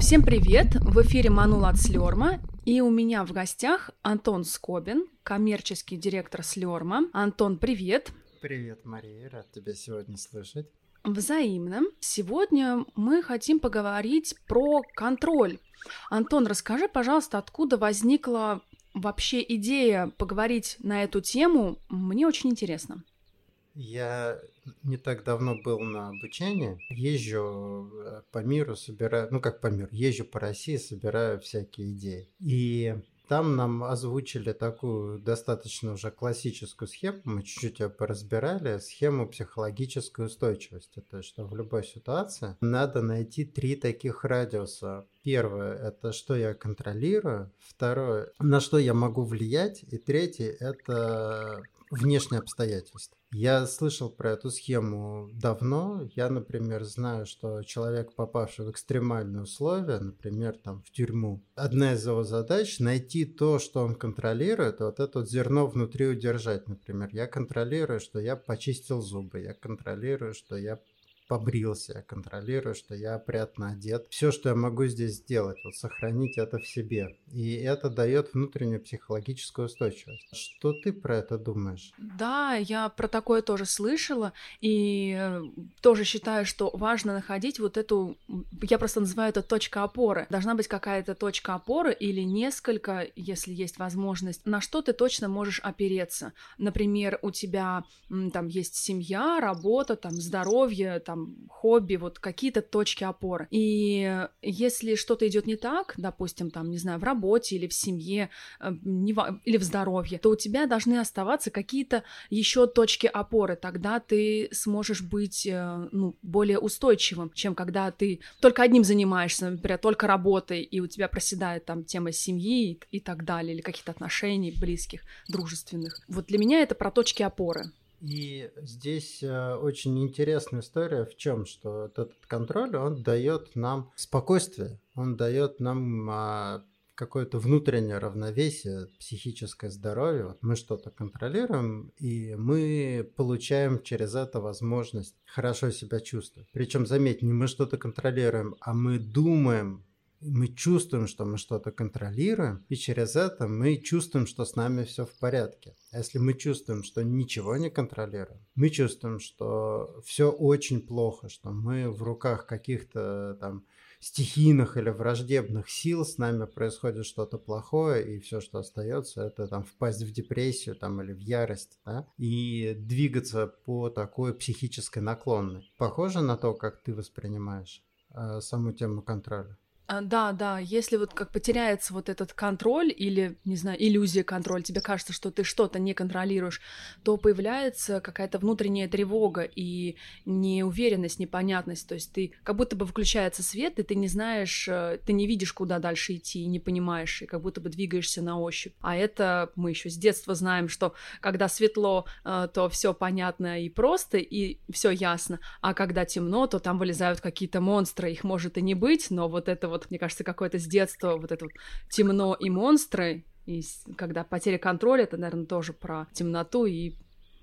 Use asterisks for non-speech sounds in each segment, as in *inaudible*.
Всем привет! В эфире Манула от Слерма. И у меня в гостях Антон Скобин, коммерческий директор Слерма. Антон, привет! Привет, Мария, рад тебя сегодня слышать. Взаимно. Сегодня мы хотим поговорить про контроль. Антон, расскажи, пожалуйста, откуда возникла вообще идея поговорить на эту тему? Мне очень интересно. Я не так давно был на обучении. Езжу э, по миру, собираю, ну как по миру, езжу по России, собираю всякие идеи. И там нам озвучили такую достаточно уже классическую схему, мы чуть-чуть ее поразбирали, схему психологической устойчивости. То есть, что в любой ситуации надо найти три таких радиуса. Первое – это что я контролирую. Второе – на что я могу влиять. И третье – это внешние обстоятельства. Я слышал про эту схему давно. Я, например, знаю, что человек, попавший в экстремальные условия, например, там в тюрьму, одна из его задач найти то, что он контролирует, вот это вот зерно внутри удержать, например. Я контролирую, что я почистил зубы, я контролирую, что я побрился, контролирую, что я опрятно одет. Все, что я могу здесь сделать, вот сохранить это в себе. И это дает внутреннюю психологическую устойчивость. Что ты про это думаешь? Да, я про такое тоже слышала, и э, тоже считаю, что важно находить вот эту, я просто называю это точка опоры. Должна быть какая-то точка опоры или несколько, если есть возможность, на что ты точно можешь опереться. Например, у тебя там есть семья, работа, там здоровье, там там хобби, вот какие-то точки опоры. И если что-то идет не так, допустим, там, не знаю, в работе или в семье, э, или в здоровье, то у тебя должны оставаться какие-то еще точки опоры. Тогда ты сможешь быть э, ну, более устойчивым, чем когда ты только одним занимаешься, например, только работой, и у тебя проседает там тема семьи и, так далее, или каких-то отношений близких, дружественных. Вот для меня это про точки опоры. И здесь э, очень интересная история в чем, что этот контроль, он дает нам спокойствие, он дает нам а, какое-то внутреннее равновесие, психическое здоровье. Вот мы что-то контролируем, и мы получаем через это возможность хорошо себя чувствовать. Причем, заметь, не мы что-то контролируем, а мы думаем мы чувствуем, что мы что-то контролируем, и через это мы чувствуем, что с нами все в порядке. А если мы чувствуем, что ничего не контролируем, мы чувствуем, что все очень плохо, что мы в руках каких-то там стихийных или враждебных сил с нами происходит что-то плохое, и все, что остается, это там впасть в депрессию там, или в ярость, да, и двигаться по такой психической наклонной. Похоже на то, как ты воспринимаешь э, саму тему контроля? А, да, да, если вот как потеряется вот этот контроль или, не знаю, иллюзия контроля, тебе кажется, что ты что-то не контролируешь, то появляется какая-то внутренняя тревога и неуверенность, непонятность, то есть ты как будто бы включается свет, и ты не знаешь, э, ты не видишь, куда дальше идти, и не понимаешь, и как будто бы двигаешься на ощупь. А это мы еще с детства знаем, что когда светло, э, то все понятно и просто, и все ясно, а когда темно, то там вылезают какие-то монстры, их может и не быть, но вот это вот вот, мне кажется, какое-то с детства вот это вот темно и монстры, и когда потеря контроля, это, наверное, тоже про темноту и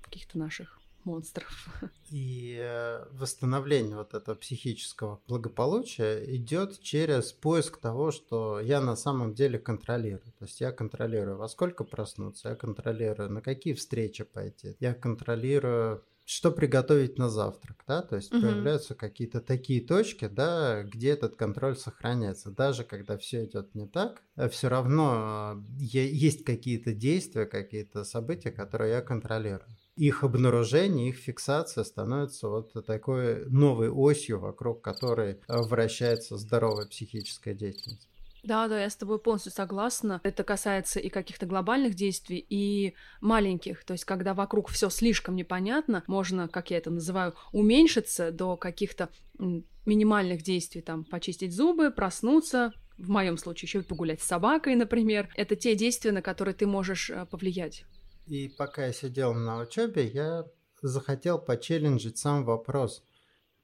каких-то наших монстров. *laughs* И э, восстановление вот этого психического благополучия идет через поиск того, что я на самом деле контролирую. То есть я контролирую, во сколько проснуться, я контролирую, на какие встречи пойти, я контролирую что приготовить на завтрак, да, то есть угу. появляются какие-то такие точки, да, где этот контроль сохраняется, даже когда все идет не так, э, все равно э, есть какие-то действия, какие-то события, которые я контролирую. Их обнаружение, их фиксация становится вот такой новой осью, вокруг которой э, вращается здоровая психическая деятельность. Да, да, я с тобой полностью согласна. Это касается и каких-то глобальных действий, и маленьких. То есть, когда вокруг все слишком непонятно, можно, как я это называю, уменьшиться до каких-то минимальных действий, там, почистить зубы, проснуться, в моем случае еще и погулять с собакой, например. Это те действия, на которые ты можешь э, повлиять. И пока я сидел на учебе, я захотел почелленджить сам вопрос,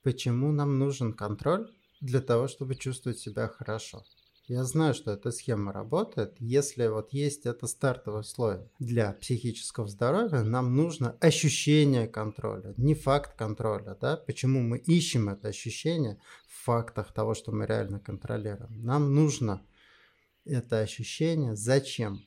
почему нам нужен контроль для того, чтобы чувствовать себя хорошо. Я знаю, что эта схема работает. Если вот есть это стартовое условие для психического здоровья, нам нужно ощущение контроля, не факт контроля. Да? Почему мы ищем это ощущение в фактах того, что мы реально контролируем? Нам нужно это ощущение. Зачем?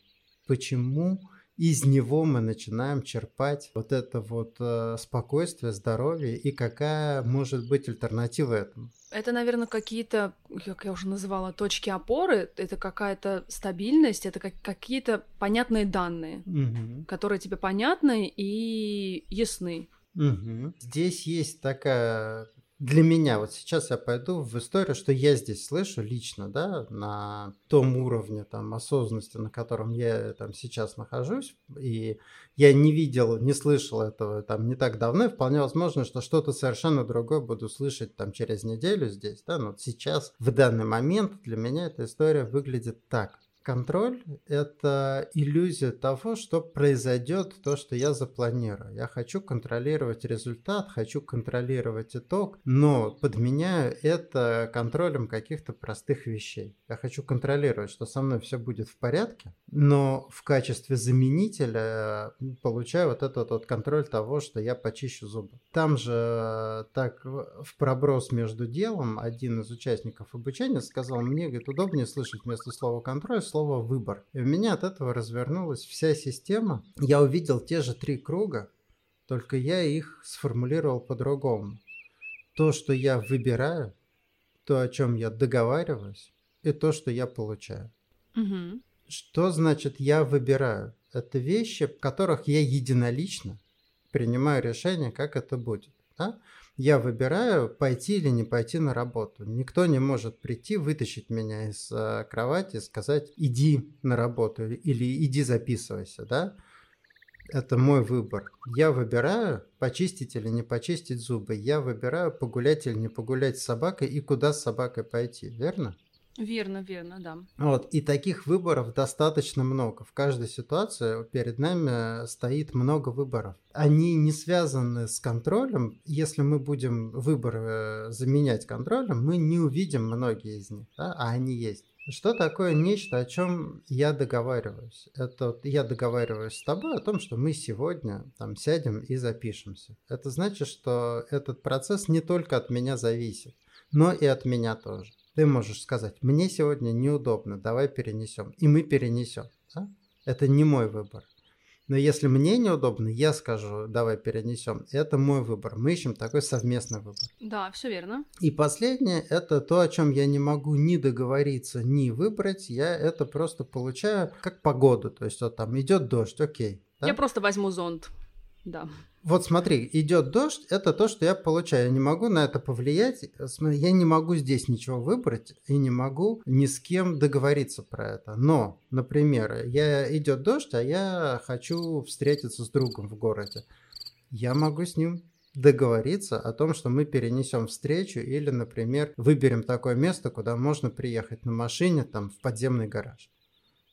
Почему из него мы начинаем черпать вот это вот э, спокойствие, здоровье и какая может быть альтернатива этому. Это, наверное, какие-то, как я уже называла, точки опоры, это какая-то стабильность, это как, какие-то понятные данные, угу. которые тебе понятны и ясны. Угу. Здесь есть такая для меня, вот сейчас я пойду в историю, что я здесь слышу лично, да, на том уровне там осознанности, на котором я там сейчас нахожусь, и я не видел, не слышал этого там не так давно, и вполне возможно, что что-то совершенно другое буду слышать там через неделю здесь, да, но сейчас, в данный момент для меня эта история выглядит так. Контроль – это иллюзия того, что произойдет то, что я запланирую. Я хочу контролировать результат, хочу контролировать итог, но подменяю это контролем каких-то простых вещей. Я хочу контролировать, что со мной все будет в порядке, но в качестве заменителя получаю вот этот вот контроль того, что я почищу зубы. Там же так в проброс между делом один из участников обучения сказал, мне говорит, удобнее слышать вместо слова контроль слово «выбор». И у меня от этого развернулась вся система. Я увидел те же три круга, только я их сформулировал по-другому. То, что я выбираю, то, о чем я договариваюсь, и то, что я получаю. Угу. Что значит я выбираю? Это вещи, в которых я единолично принимаю решение, как это будет. Да? Я выбираю пойти или не пойти на работу. Никто не может прийти, вытащить меня из э, кровати, сказать, иди на работу или иди записывайся, да? Это мой выбор. Я выбираю, почистить или не почистить зубы. Я выбираю, погулять или не погулять с собакой и куда с собакой пойти, верно? Верно, верно, да. Вот, и таких выборов достаточно много. В каждой ситуации перед нами стоит много выборов. Они не связаны с контролем. Если мы будем выборы э, заменять контролем, мы не увидим многие из них, да? а они есть. Что такое нечто, о чем я договариваюсь? Это я договариваюсь с тобой о том, что мы сегодня там сядем и запишемся. Это значит, что этот процесс не только от меня зависит, но и от меня тоже. Ты можешь сказать, мне сегодня неудобно, давай перенесем. И мы перенесем. Да? Это не мой выбор. Но если мне неудобно, я скажу, давай перенесем. Это мой выбор. Мы ищем такой совместный выбор. Да, все верно. И последнее, это то, о чем я не могу ни договориться, ни выбрать. Я это просто получаю как погоду. То есть вот там идет дождь, окей. Да? Я просто возьму зонт. Да. Вот смотри, идет дождь, это то, что я получаю. Я не могу на это повлиять. Я не могу здесь ничего выбрать и не могу ни с кем договориться про это. Но, например, я идет дождь, а я хочу встретиться с другом в городе. Я могу с ним договориться о том, что мы перенесем встречу или, например, выберем такое место, куда можно приехать на машине, там, в подземный гараж,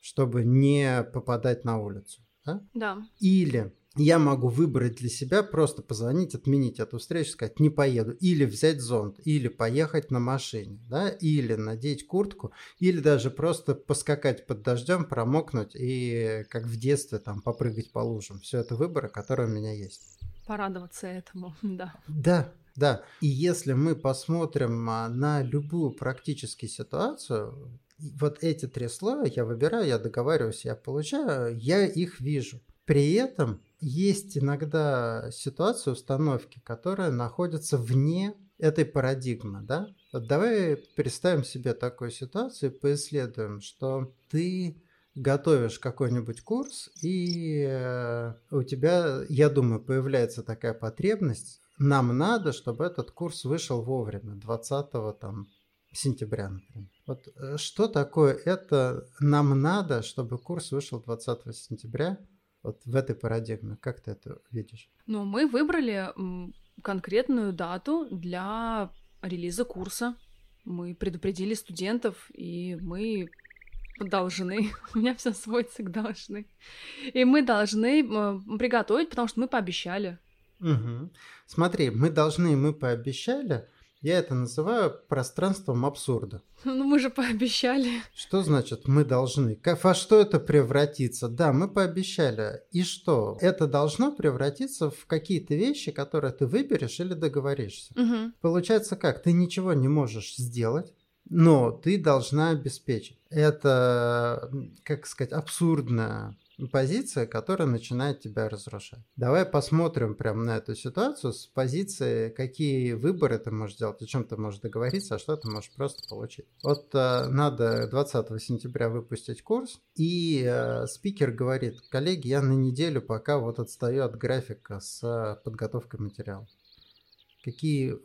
чтобы не попадать на улицу. Да? Да. Или я могу выбрать для себя, просто позвонить, отменить эту встречу, сказать, не поеду, или взять зонт, или поехать на машине, да, или надеть куртку, или даже просто поскакать под дождем, промокнуть и, как в детстве, там, попрыгать по лужам. Все это выборы, которые у меня есть. Порадоваться этому, *laughs* да. Да, да. И если мы посмотрим а, на любую практически ситуацию, вот эти три слоя я выбираю, я договариваюсь, я получаю, я их вижу. При этом есть иногда ситуации, установки, которые находятся вне этой парадигмы, да? Вот давай представим себе такую ситуацию и поисследуем, что ты готовишь какой-нибудь курс, и э, у тебя, я думаю, появляется такая потребность, нам надо, чтобы этот курс вышел вовремя, 20 там, сентября, например. Вот э, что такое это нам надо, чтобы курс вышел 20 сентября, вот в этой парадигме. Как ты это видишь? Ну, мы выбрали конкретную дату для релиза курса. Мы предупредили студентов, и мы должны, *laughs* у меня все сводится к должны, и мы должны приготовить, потому что мы пообещали. Угу. Смотри, мы должны, мы пообещали, Я это называю пространством абсурда. *laughs* Ну, мы же пообещали. Что значит мы должны? Во что это превратится? Да, мы пообещали. И что? Это должно превратиться в какие-то вещи, которые ты выберешь или договоришься. Угу. Получается как? Ты ничего не можешь сделать, но ты должна обеспечить. Это, как сказать, абсурдная позиция, которая начинает тебя разрушать. Давай посмотрим прямо на эту ситуацию с позиции, какие выборы ты можешь сделать, о чем ты можешь договориться, а что ты можешь просто получить. Вот э, надо 20 сентября выпустить курс, и э, спикер говорит, коллеги, я на неделю пока вот отстаю от графика с подготовкой материала. Какие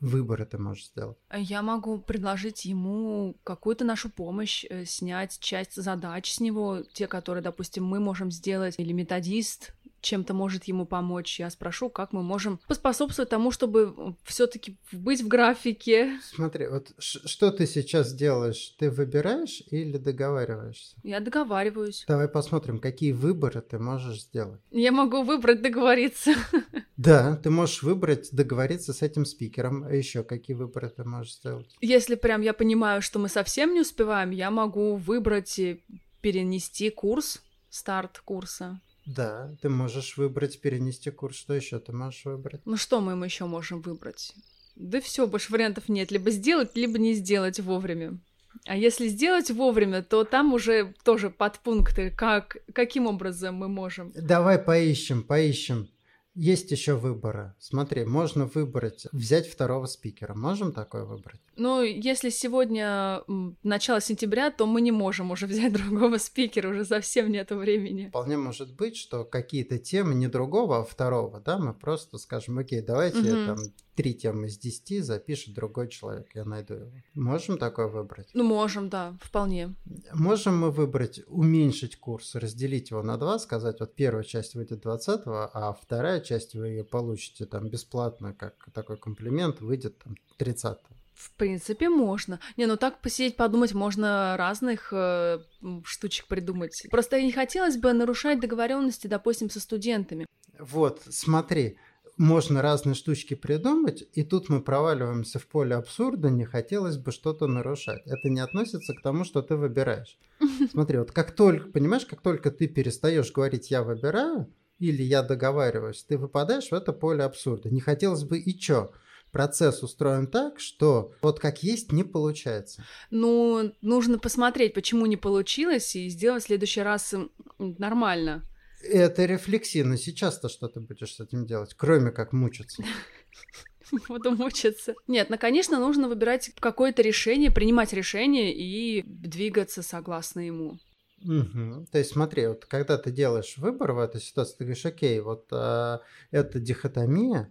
выборы ты можешь сделать? Я могу предложить ему какую-то нашу помощь, э, снять часть задач с него, те, которые, допустим, мы можем сделать, или методист чем-то может ему помочь. Я спрошу, как мы можем поспособствовать тому, чтобы все-таки быть в графике. Смотри, вот что ты сейчас делаешь? Ты выбираешь или договариваешься? Я договариваюсь. Давай посмотрим, какие выборы ты можешь сделать. Я могу выбрать договориться. *laughs* Да, ты можешь выбрать договориться с этим спикером. А еще какие выборы ты можешь сделать? Если прям я понимаю, что мы совсем не успеваем, я могу выбрать и перенести курс, старт курса. Да, ты можешь выбрать перенести курс. Что еще ты можешь выбрать? Ну что мы еще можем выбрать? Да все, больше вариантов нет. Либо сделать, либо не сделать вовремя. А если сделать вовремя, то там уже тоже подпункты, как, каким образом мы можем. Давай поищем, поищем. Есть еще выборы. Смотри, можно выбрать, взять второго спикера. Можем такое выбрать? Ну, если сегодня начало сентября, то мы не можем уже взять *laughs* другого спикера, уже совсем нету времени. Вполне может быть, что какие-то темы не другого, а второго, да, мы просто скажем, окей, давайте угу. я там три темы из десяти запишет другой человек, я найду его. Можем такое выбрать? Ну, можем, да, вполне. Можем мы выбрать, уменьшить курс, разделить его на два, сказать, вот первая часть выйдет 20 а вторая часть вы ее получите там бесплатно, как такой комплимент, выйдет там 30 -го. В принципе, можно. Не, ну так посидеть, подумать, можно разных э, штучек придумать. Просто не хотелось бы нарушать договоренности, допустим, со студентами. Вот, смотри, можно разные штучки придумать, и тут мы проваливаемся в поле абсурда, не хотелось бы что-то нарушать. Это не относится к тому, что ты выбираешь. *laughs* Смотри, вот как только, понимаешь, как только ты перестаешь говорить «я выбираю», или «я договариваюсь», ты выпадаешь в это поле абсурда. Не хотелось бы и чё? процесс устроен так, что вот как есть не получается. Ну, нужно посмотреть, почему не получилось, и сделать в следующий раз нормально. Это рефлексивно. Сейчас-то что ты будешь с этим делать, кроме как мучиться? *laughs* Буду мучиться. Нет, ну, конечно, нужно выбирать какое-то решение, принимать решение и двигаться согласно ему. Угу. То есть смотри, вот когда ты делаешь выбор в этой ситуации, ты говоришь, окей, вот а, это дихотомия,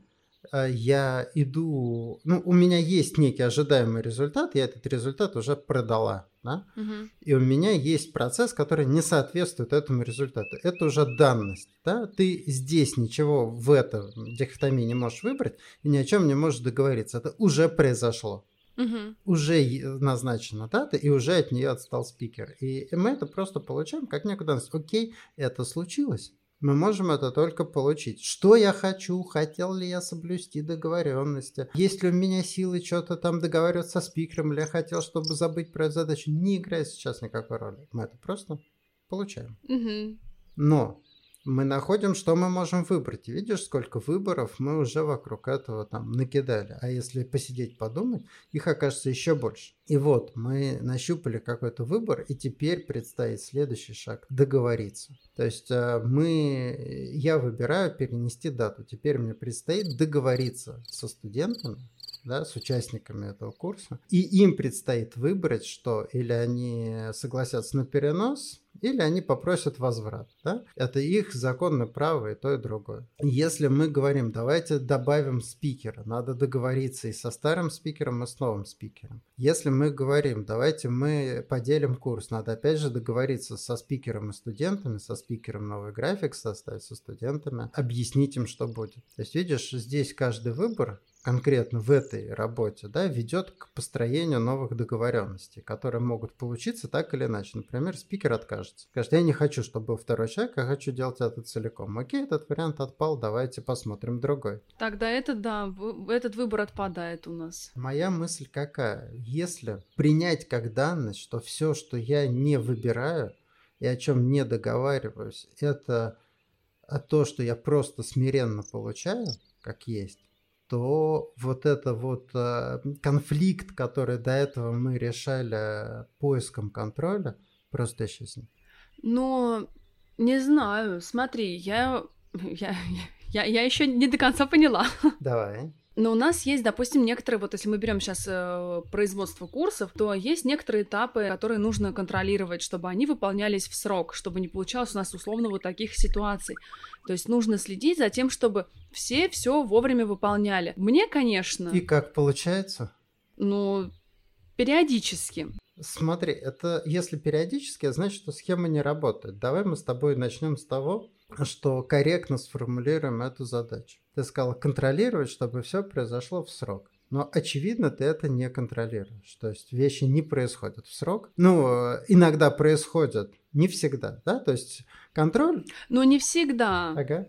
а, я иду, ну, у меня есть некий ожидаемый результат, я этот результат уже продала, да, угу. и у меня есть процесс, который не соответствует этому результату. Это уже данность, да, ты здесь ничего в этом дихотомии не можешь выбрать и ни о чем не можешь договориться, это уже произошло. Угу. Уже назначена дата, и уже от нее отстал спикер. И мы это просто получаем как некую данность. Окей, это случилось мы можем это только получить. Что я хочу? Хотел ли я соблюсти договоренности? Есть ли у меня силы что-то там договариваться со спикером? Или я хотел, чтобы забыть про эту задачу? Не играет сейчас никакой роли. Мы это просто получаем. Угу. Но мы находим, что мы можем выбрать. Видишь, сколько выборов мы уже вокруг этого там накидали. А если посидеть, подумать, их окажется еще больше. И вот мы нащупали какой-то выбор, и теперь предстоит следующий шаг – договориться. То есть э, мы, я выбираю перенести дату. Теперь мне предстоит договориться со студентами, да, с участниками этого курса. И им предстоит выбрать, что или они согласятся на перенос, или они попросят возврат. Да? Это их законное право и то, и другое. Если мы говорим, давайте добавим спикера, надо договориться и со старым спикером, и с новым спикером. Если мы говорим, давайте мы поделим курс, надо опять же договориться со спикером и студентами, со спикером новый график составить, со студентами, объяснить им, что будет. То есть, видишь, здесь каждый выбор конкретно в этой работе, да, ведет к построению новых договоренностей, которые могут получиться так или иначе. Например, спикер откажется. Скажет, я не хочу, чтобы был второй человек, я хочу делать это целиком. Окей, этот вариант отпал, давайте посмотрим другой. Тогда это, да, этот выбор отпадает у нас. Моя мысль какая? Если принять как данность, что все, что я не выбираю и о чем не договариваюсь, это то, что я просто смиренно получаю, как есть, то вот это вот э, конфликт, который до этого мы решали поиском контроля, просто исчезнет. Но не знаю, смотри, я, я, я, я еще не до конца поняла. Давай. Но у нас есть, допустим, некоторые, вот если мы берем сейчас э, производство курсов, то есть некоторые этапы, которые нужно контролировать, чтобы они выполнялись в срок, чтобы не получалось у нас условно вот таких ситуаций. То есть нужно следить за тем, чтобы все все вовремя выполняли. Мне, конечно... И как получается? Ну, периодически. Смотри, это если периодически, значит, что схема не работает. Давай мы с тобой начнем с того, что корректно сформулируем эту задачу. Ты сказал контролировать, чтобы все произошло в срок. Но очевидно, ты это не контролируешь. То есть вещи не происходят в срок. Ну, иногда происходят, не всегда, да? То есть контроль... Но не всегда. Ага.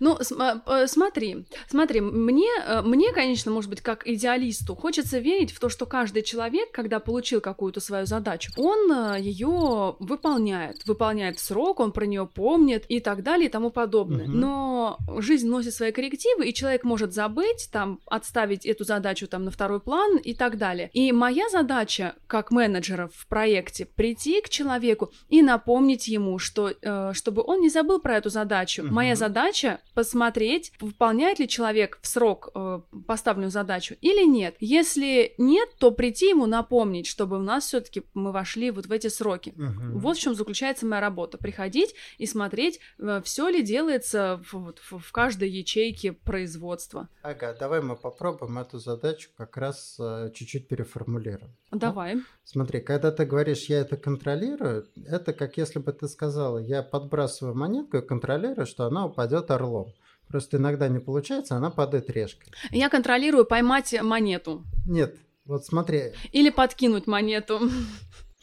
Ну, э, смотри, смотри, мне, э, мне, конечно, может быть, как идеалисту, хочется верить в то, что каждый человек, когда получил какую-то свою задачу, он э, ее выполняет, выполняет срок, он про нее помнит и так далее и тому подобное. Угу. Но жизнь носит свои коррективы, и человек может забыть, там, отставить эту задачу там на второй план и так далее. И моя задача, как менеджера в проекте, прийти к человеку и напомнить ему, что, чтобы он не забыл про эту задачу. Угу. Моя задача посмотреть, выполняет ли человек в срок э, поставленную задачу или нет. Если нет, то прийти ему напомнить, чтобы у нас все-таки мы вошли вот в эти сроки. Угу. Вот в чем заключается моя работа. Приходить и смотреть, э, все ли делается в, в, в каждой ячейке производства. Ага, давай мы попробуем эту задачу как раз э, чуть-чуть переформулировать. Давай. Ну, смотри, когда ты говоришь, я это контролирую, это как если бы ты сказала, я подбрасываю монетку и контролирую, что она упадет орлом. Просто иногда не получается, она падает решкой. Я контролирую поймать монету. Нет, вот смотри. Или подкинуть монету.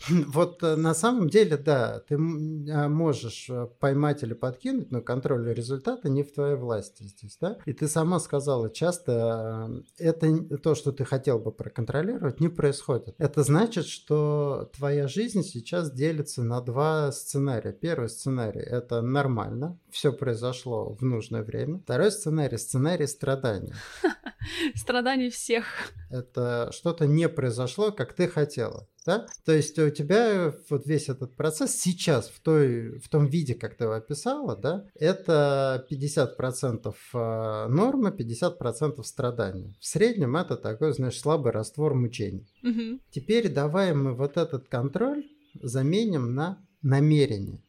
*laughs* Вот э, на самом деле, да, ты а, можешь э, поймать или подкинуть, но контроль результата не в твоей власти здесь, да? И ты сама сказала, часто э, это то, что ты хотел бы проконтролировать, не происходит. Это значит, что твоя жизнь сейчас делится на два сценария. Первый сценарий – это нормально, все произошло в нужное время. Второй сценарий – сценарий страдания. *laughs* Страданий всех. Это что-то не произошло, как ты хотела да? То есть у тебя вот весь этот процесс сейчас в, той, в том виде, как ты его описала, да, это 50% а, нормы, 50% страдания. В среднем это такой, знаешь, слабый раствор мучений. Угу. Теперь давай мы вот этот контроль заменим на намерение.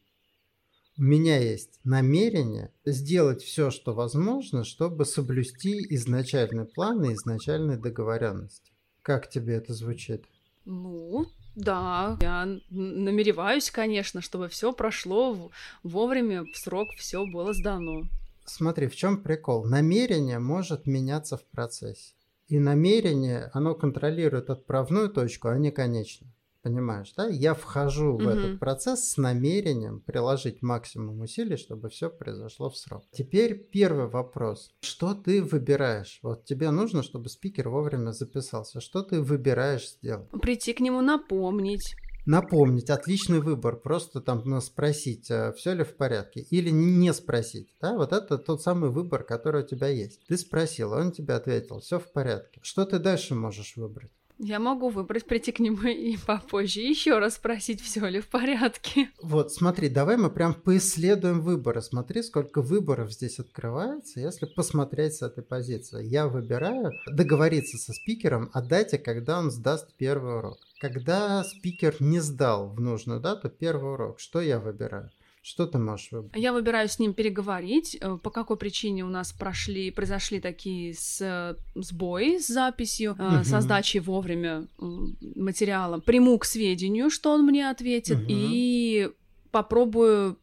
У меня есть намерение сделать все, что возможно, чтобы соблюсти изначальный план и изначальные договоренности. Как тебе это звучит? Ну, да, я намереваюсь, конечно, чтобы все прошло вовремя, в срок все было сдано. Смотри, в чем прикол? Намерение может меняться в процессе. И намерение, оно контролирует отправную точку, а не конечную. Понимаешь, да? Я вхожу в этот процесс с намерением приложить максимум усилий, чтобы все произошло в срок. Теперь первый вопрос. Что ты выбираешь? Вот тебе нужно, чтобы спикер вовремя записался. Что ты выбираешь сделать? Прийти к нему напомнить. Напомнить, отличный выбор, просто там ну, спросить, а все ли в порядке, или не спросить, да, вот это тот самый выбор, который у тебя есть. Ты спросил, он тебе ответил, все в порядке. Что ты дальше можешь выбрать? Я могу выбрать прийти к нему и *laughs* попозже еще раз спросить, все ли в порядке. Вот, смотри, давай мы прям поисследуем выборы. Смотри, сколько выборов здесь открывается, если посмотреть с этой позиции. Я выбираю договориться со спикером о дате, когда он сдаст первый урок. Когда спикер не сдал в нужную дату первый урок, что я выбираю? Что ты можешь выбрать? Я выбираю с ним переговорить, э, по какой причине у нас прошли, произошли такие с, сбои с записью, угу. со сдачей вовремя материала. Приму к сведению, что он мне ответит, угу. и попробую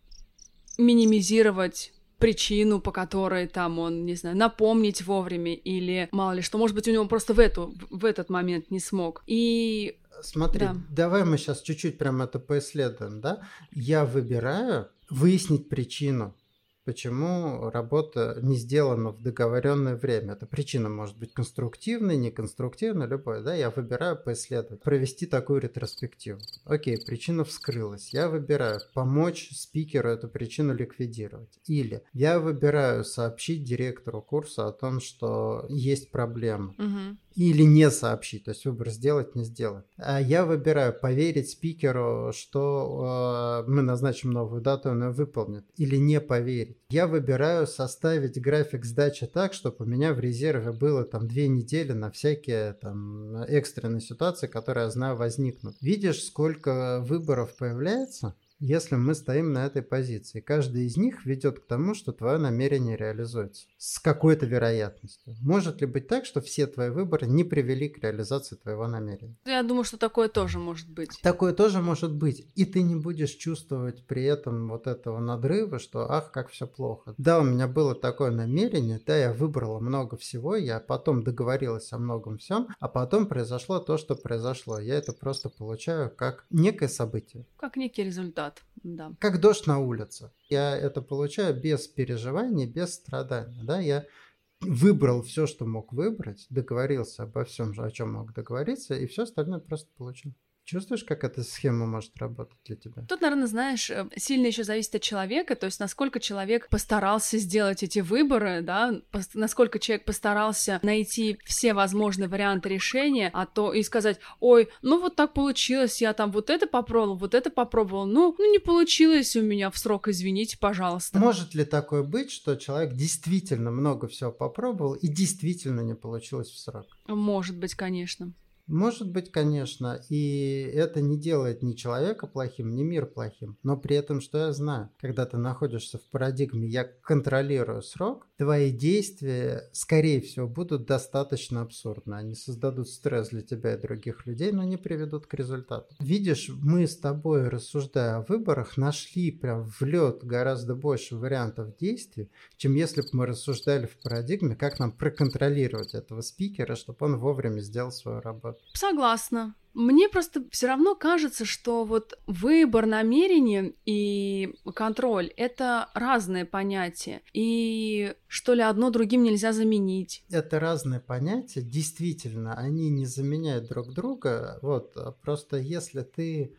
минимизировать причину, по которой там он, не знаю, напомнить вовремя или мало ли что, может быть, у него просто в, эту, в этот момент не смог. И Смотри, да. давай мы сейчас чуть-чуть прям это поисследуем, да? Я выбираю выяснить причину почему работа не сделана в договоренное время. Эта причина может быть конструктивной, неконструктивной, любой. Да? Я выбираю поисследовать, провести такую ретроспективу. Окей, причина вскрылась. Я выбираю помочь спикеру эту причину ликвидировать. Или я выбираю сообщить директору курса о том, что есть проблема. Угу или не сообщить, то есть выбор сделать, не сделать. А я выбираю поверить спикеру, что э, мы назначим новую дату, он ее выполнит, или не поверить. Я выбираю составить график сдачи так, чтобы у меня в резерве было там две недели на всякие там экстренные ситуации, которые я знаю возникнут. Видишь, сколько выборов появляется? Если мы стоим на этой позиции. Каждый из них ведет к тому, что твое намерение реализуется с какой-то вероятностью. Может ли быть так, что все твои выборы не привели к реализации твоего намерения? Я думаю, что такое тоже может быть. Такое тоже может быть. И ты не будешь чувствовать при этом вот этого надрыва, что ах, как все плохо. Да, у меня было такое намерение, да, я выбрала много всего, я потом договорилась о многом всем, а потом произошло то, что произошло. Я это просто получаю как некое событие. Как некий результат результат, да. Как дождь на улице. Я это получаю без переживаний, без страдания, да, я выбрал все, что мог выбрать, договорился обо всем, о чем мог договориться, и все остальное просто получил. Чувствуешь, как эта схема может работать для тебя? Тут, наверное, знаешь, э, сильно еще зависит от человека, то есть насколько человек постарался сделать эти выборы, да, насколько человек постарался найти все возможные варианты решения, а то и сказать, ой, ну вот так получилось, я там вот это попробовал, вот это попробовал, ну, ну не получилось у меня в срок, извините, пожалуйста. Может ли такое быть, что человек действительно много всего попробовал и действительно не получилось в срок? Может быть, конечно. Может быть, конечно, и это не делает ни человека плохим, ни мир плохим. Но при этом, что я знаю, когда ты находишься в парадигме «я контролирую срок», твои действия, скорее всего, будут достаточно абсурдны. Они создадут стресс для тебя и других людей, но не приведут к результату. Видишь, мы с тобой, рассуждая о выборах, нашли прям в лед гораздо больше вариантов действий, чем если бы мы рассуждали в парадигме, как нам проконтролировать этого спикера, чтобы он вовремя сделал свою работу. Согласна. Мне просто все равно кажется, что вот выбор намерения и контроль — это разные понятия. И что ли одно другим нельзя заменить. Это разные понятия. Действительно, они не заменяют друг друга. Вот, а просто если ты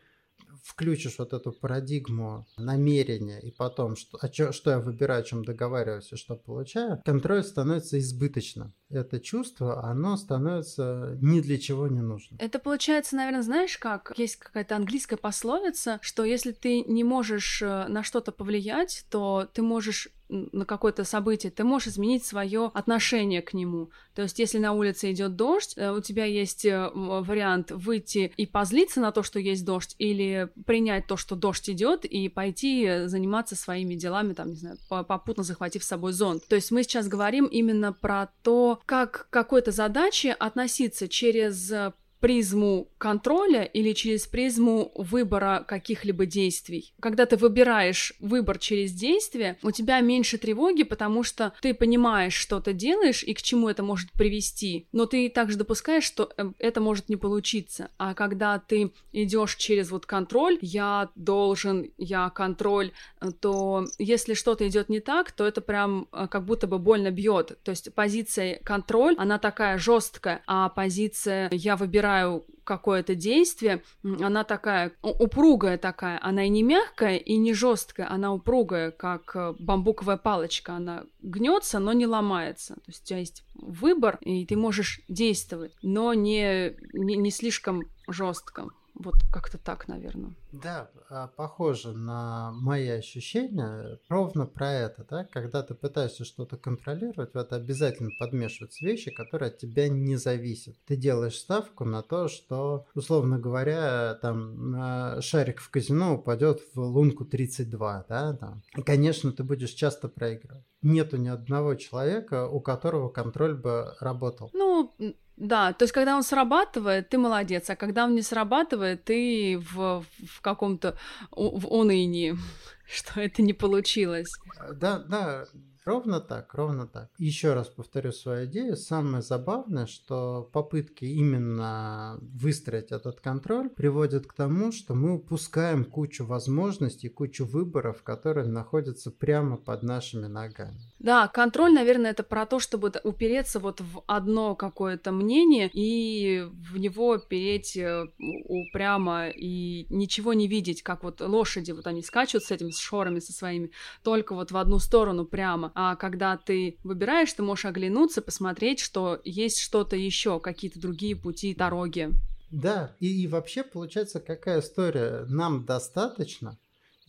включишь вот эту парадигму намерения и потом, что, а чё, что я выбираю, о чем договариваюсь и что получаю, контроль становится избыточным. Это чувство, оно становится ни для чего не нужно. Это получается, наверное, знаешь как? Есть какая-то английская пословица, что если ты не можешь э, на что-то повлиять, то ты можешь на какое-то событие, ты можешь изменить свое отношение к нему. То есть, если на улице идет дождь, э, у тебя есть э, вариант выйти и позлиться на то, что есть дождь, или принять то, что дождь идет, и пойти заниматься своими делами, там, не знаю, попутно захватив с собой зонт. То есть мы сейчас говорим именно про то, как к какой-то задаче относиться через призму контроля или через призму выбора каких-либо действий. Когда ты выбираешь выбор через действие, у тебя меньше тревоги, потому что ты понимаешь, что ты делаешь и к чему это может привести, но ты также допускаешь, что э, это может не получиться. А когда ты идешь через вот контроль, я должен, я контроль, то если что-то идет не так, то это прям э, как будто бы больно бьет. То есть позиция контроль, она такая жесткая, а позиция я выбираю выбираю какое-то действие, она такая упругая такая, она и не мягкая, и не жесткая, она упругая, как э, бамбуковая палочка, она гнется, но не ломается. То есть у тебя есть выбор, и ты можешь действовать, но не, не, не слишком жестко. Вот как-то так, наверное. Да, а, похоже на мои ощущения. Ровно про это, да? Когда ты пытаешься что-то контролировать, в это обязательно подмешиваются вещи, которые от тебя не зависят. Ты делаешь ставку на то, что, условно говоря, там шарик в казино упадет в лунку 32, да? Там. И, конечно, ты будешь часто проигрывать. Нету ни одного человека, у которого контроль бы работал. Ну, Да, то есть, когда он срабатывает, ты молодец, а когда он не срабатывает, ты в, в каком-то в унынии, *laughs* что это не получилось. Да, да, Ровно так, ровно так. Еще раз повторю свою идею. Самое забавное, что попытки именно выстроить этот контроль приводят к тому, что мы упускаем кучу возможностей, кучу выборов, которые находятся прямо под нашими ногами. Да, контроль, наверное, это про то, чтобы упереться вот в одно какое-то мнение и в него переть э, упрямо и ничего не видеть, как вот лошади, вот они скачут с этим, с шорами со своими, только вот в одну сторону прямо. А когда ты выбираешь, ты можешь оглянуться, посмотреть, что есть что-то еще, какие-то другие пути, дороги. Да, и, и вообще получается какая история? Нам достаточно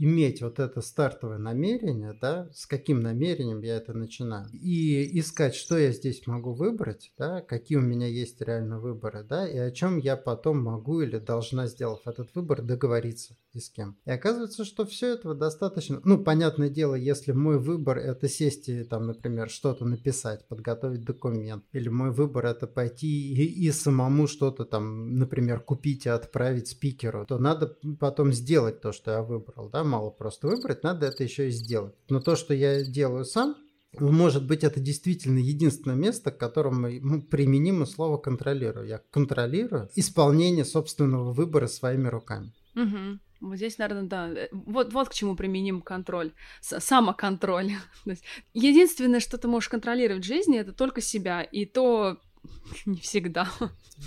иметь вот это стартовое намерение, да, с каким намерением я это начинаю, и искать, что я здесь могу выбрать, да, какие у меня есть реально выборы, да, и о чем я потом могу или должна, сделав этот выбор, договориться и с кем. И оказывается, что все этого достаточно. Ну, понятное дело, если мой выбор это сесть и там, например, что-то написать, подготовить документ, или мой выбор это пойти и, и самому что-то там, например, купить и отправить спикеру, то надо потом сделать то, что я выбрал, да, мало просто выбрать, надо это еще и сделать. Но то, что я делаю сам, может быть, это действительно единственное место, к которому применимо слово «контролирую». Я контролирую исполнение собственного выбора своими руками. Угу. Вот здесь, наверное, да. Э, вот, вот к чему применим контроль, самоконтроль. *laughs* Единственное, что ты можешь контролировать в жизни, это только себя. И то *laughs* Не всегда.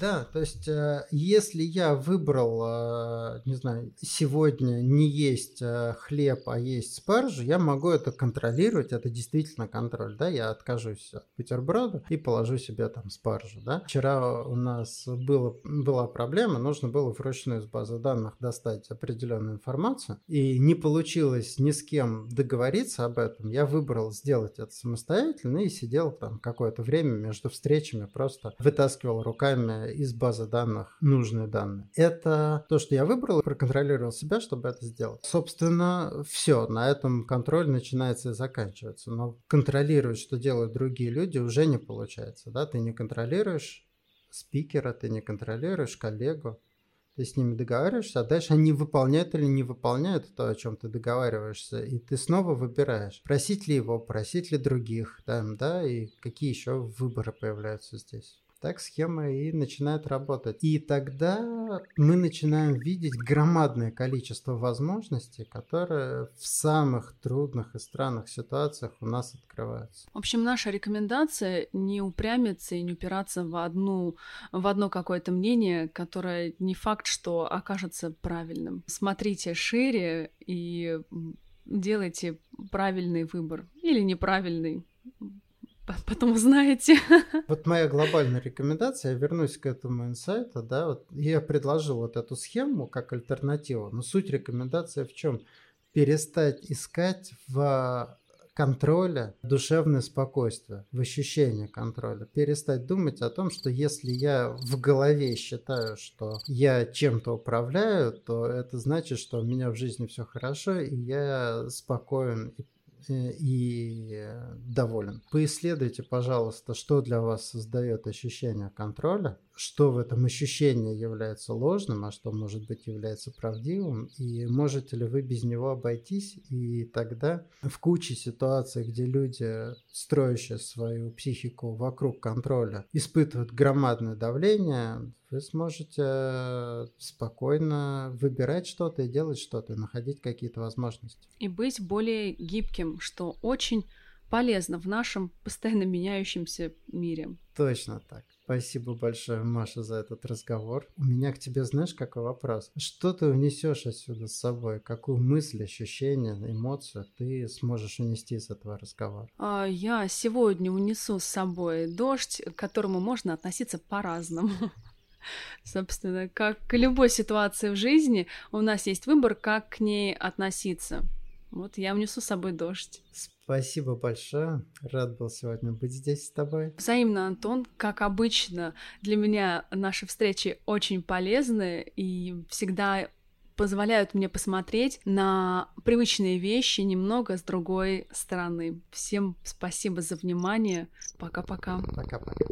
Да, то есть, э, если я выбрал, э, не знаю, сегодня не есть э, хлеб, а есть спаржу, я могу это контролировать, это действительно контроль, да, я откажусь от бутерброда и положу себе там спаржу, да. Вчера у нас было, была проблема, нужно было вручную из базы данных достать определенную информацию, и не получилось ни с кем договориться об этом, я выбрал сделать это самостоятельно и сидел там какое-то время между встречами, просто вытаскивал руками из базы данных нужные данные. Это то, что я выбрал и проконтролировал себя, чтобы это сделать. Собственно, все. На этом контроль начинается и заканчивается. Но контролировать, что делают другие люди, уже не получается. Да? Ты не контролируешь спикера, ты не контролируешь коллегу, ты с ними договариваешься, а дальше они выполняют или не выполняют то, о чем ты договариваешься, и ты снова выбираешь, просить ли его, просить ли других, да, да, и какие еще выборы появляются здесь так схема и начинает работать. И тогда мы начинаем видеть громадное количество возможностей, которые в самых трудных и странных ситуациях у нас открываются. В общем, наша рекомендация не упрямиться и не упираться в, одну, в одно какое-то мнение, которое не факт, что окажется правильным. Смотрите шире и делайте правильный выбор или неправильный потом узнаете. *laughs* Вот моя глобальная рекомендация, я вернусь к этому инсайту, да, вот я предложил вот эту схему как альтернативу, но суть рекомендации в чем? Перестать искать в контроля душевное спокойствие, в ощущении контроля. Перестать думать о том, что если я в голове считаю, что я чем-то управляю, то это значит, что у меня в жизни все хорошо, и я спокоен и и э, доволен. Поисследуйте, пожалуйста, что для вас создает ощущение контроля, что в этом ощущении является ложным, а что, может быть, является правдивым, и можете ли вы без него обойтись, и тогда в куче ситуаций, где люди, строящие свою психику вокруг контроля, испытывают громадное давление, вы сможете спокойно выбирать что-то и делать что-то, и находить какие-то возможности. И быть более гибким, что очень полезно в нашем постоянно меняющемся мире. Точно так. Спасибо большое, Маша, за этот разговор. У меня к тебе, знаешь, какой вопрос? Что ты унесешь отсюда с собой? Какую мысль, ощущение, эмоцию ты сможешь унести из этого разговора? А, я сегодня унесу с собой дождь, к которому можно относиться по-разному. *laughs* Собственно, как к любой ситуации в жизни, у нас есть выбор, как к ней относиться. Вот я унесу с собой дождь. Спасибо большое. Рад был сегодня быть здесь с тобой. Взаимно, Антон. Как обычно, для меня наши встречи очень полезны и всегда позволяют мне посмотреть на привычные вещи немного с другой стороны. Всем спасибо за внимание. Пока-пока. Пока-пока.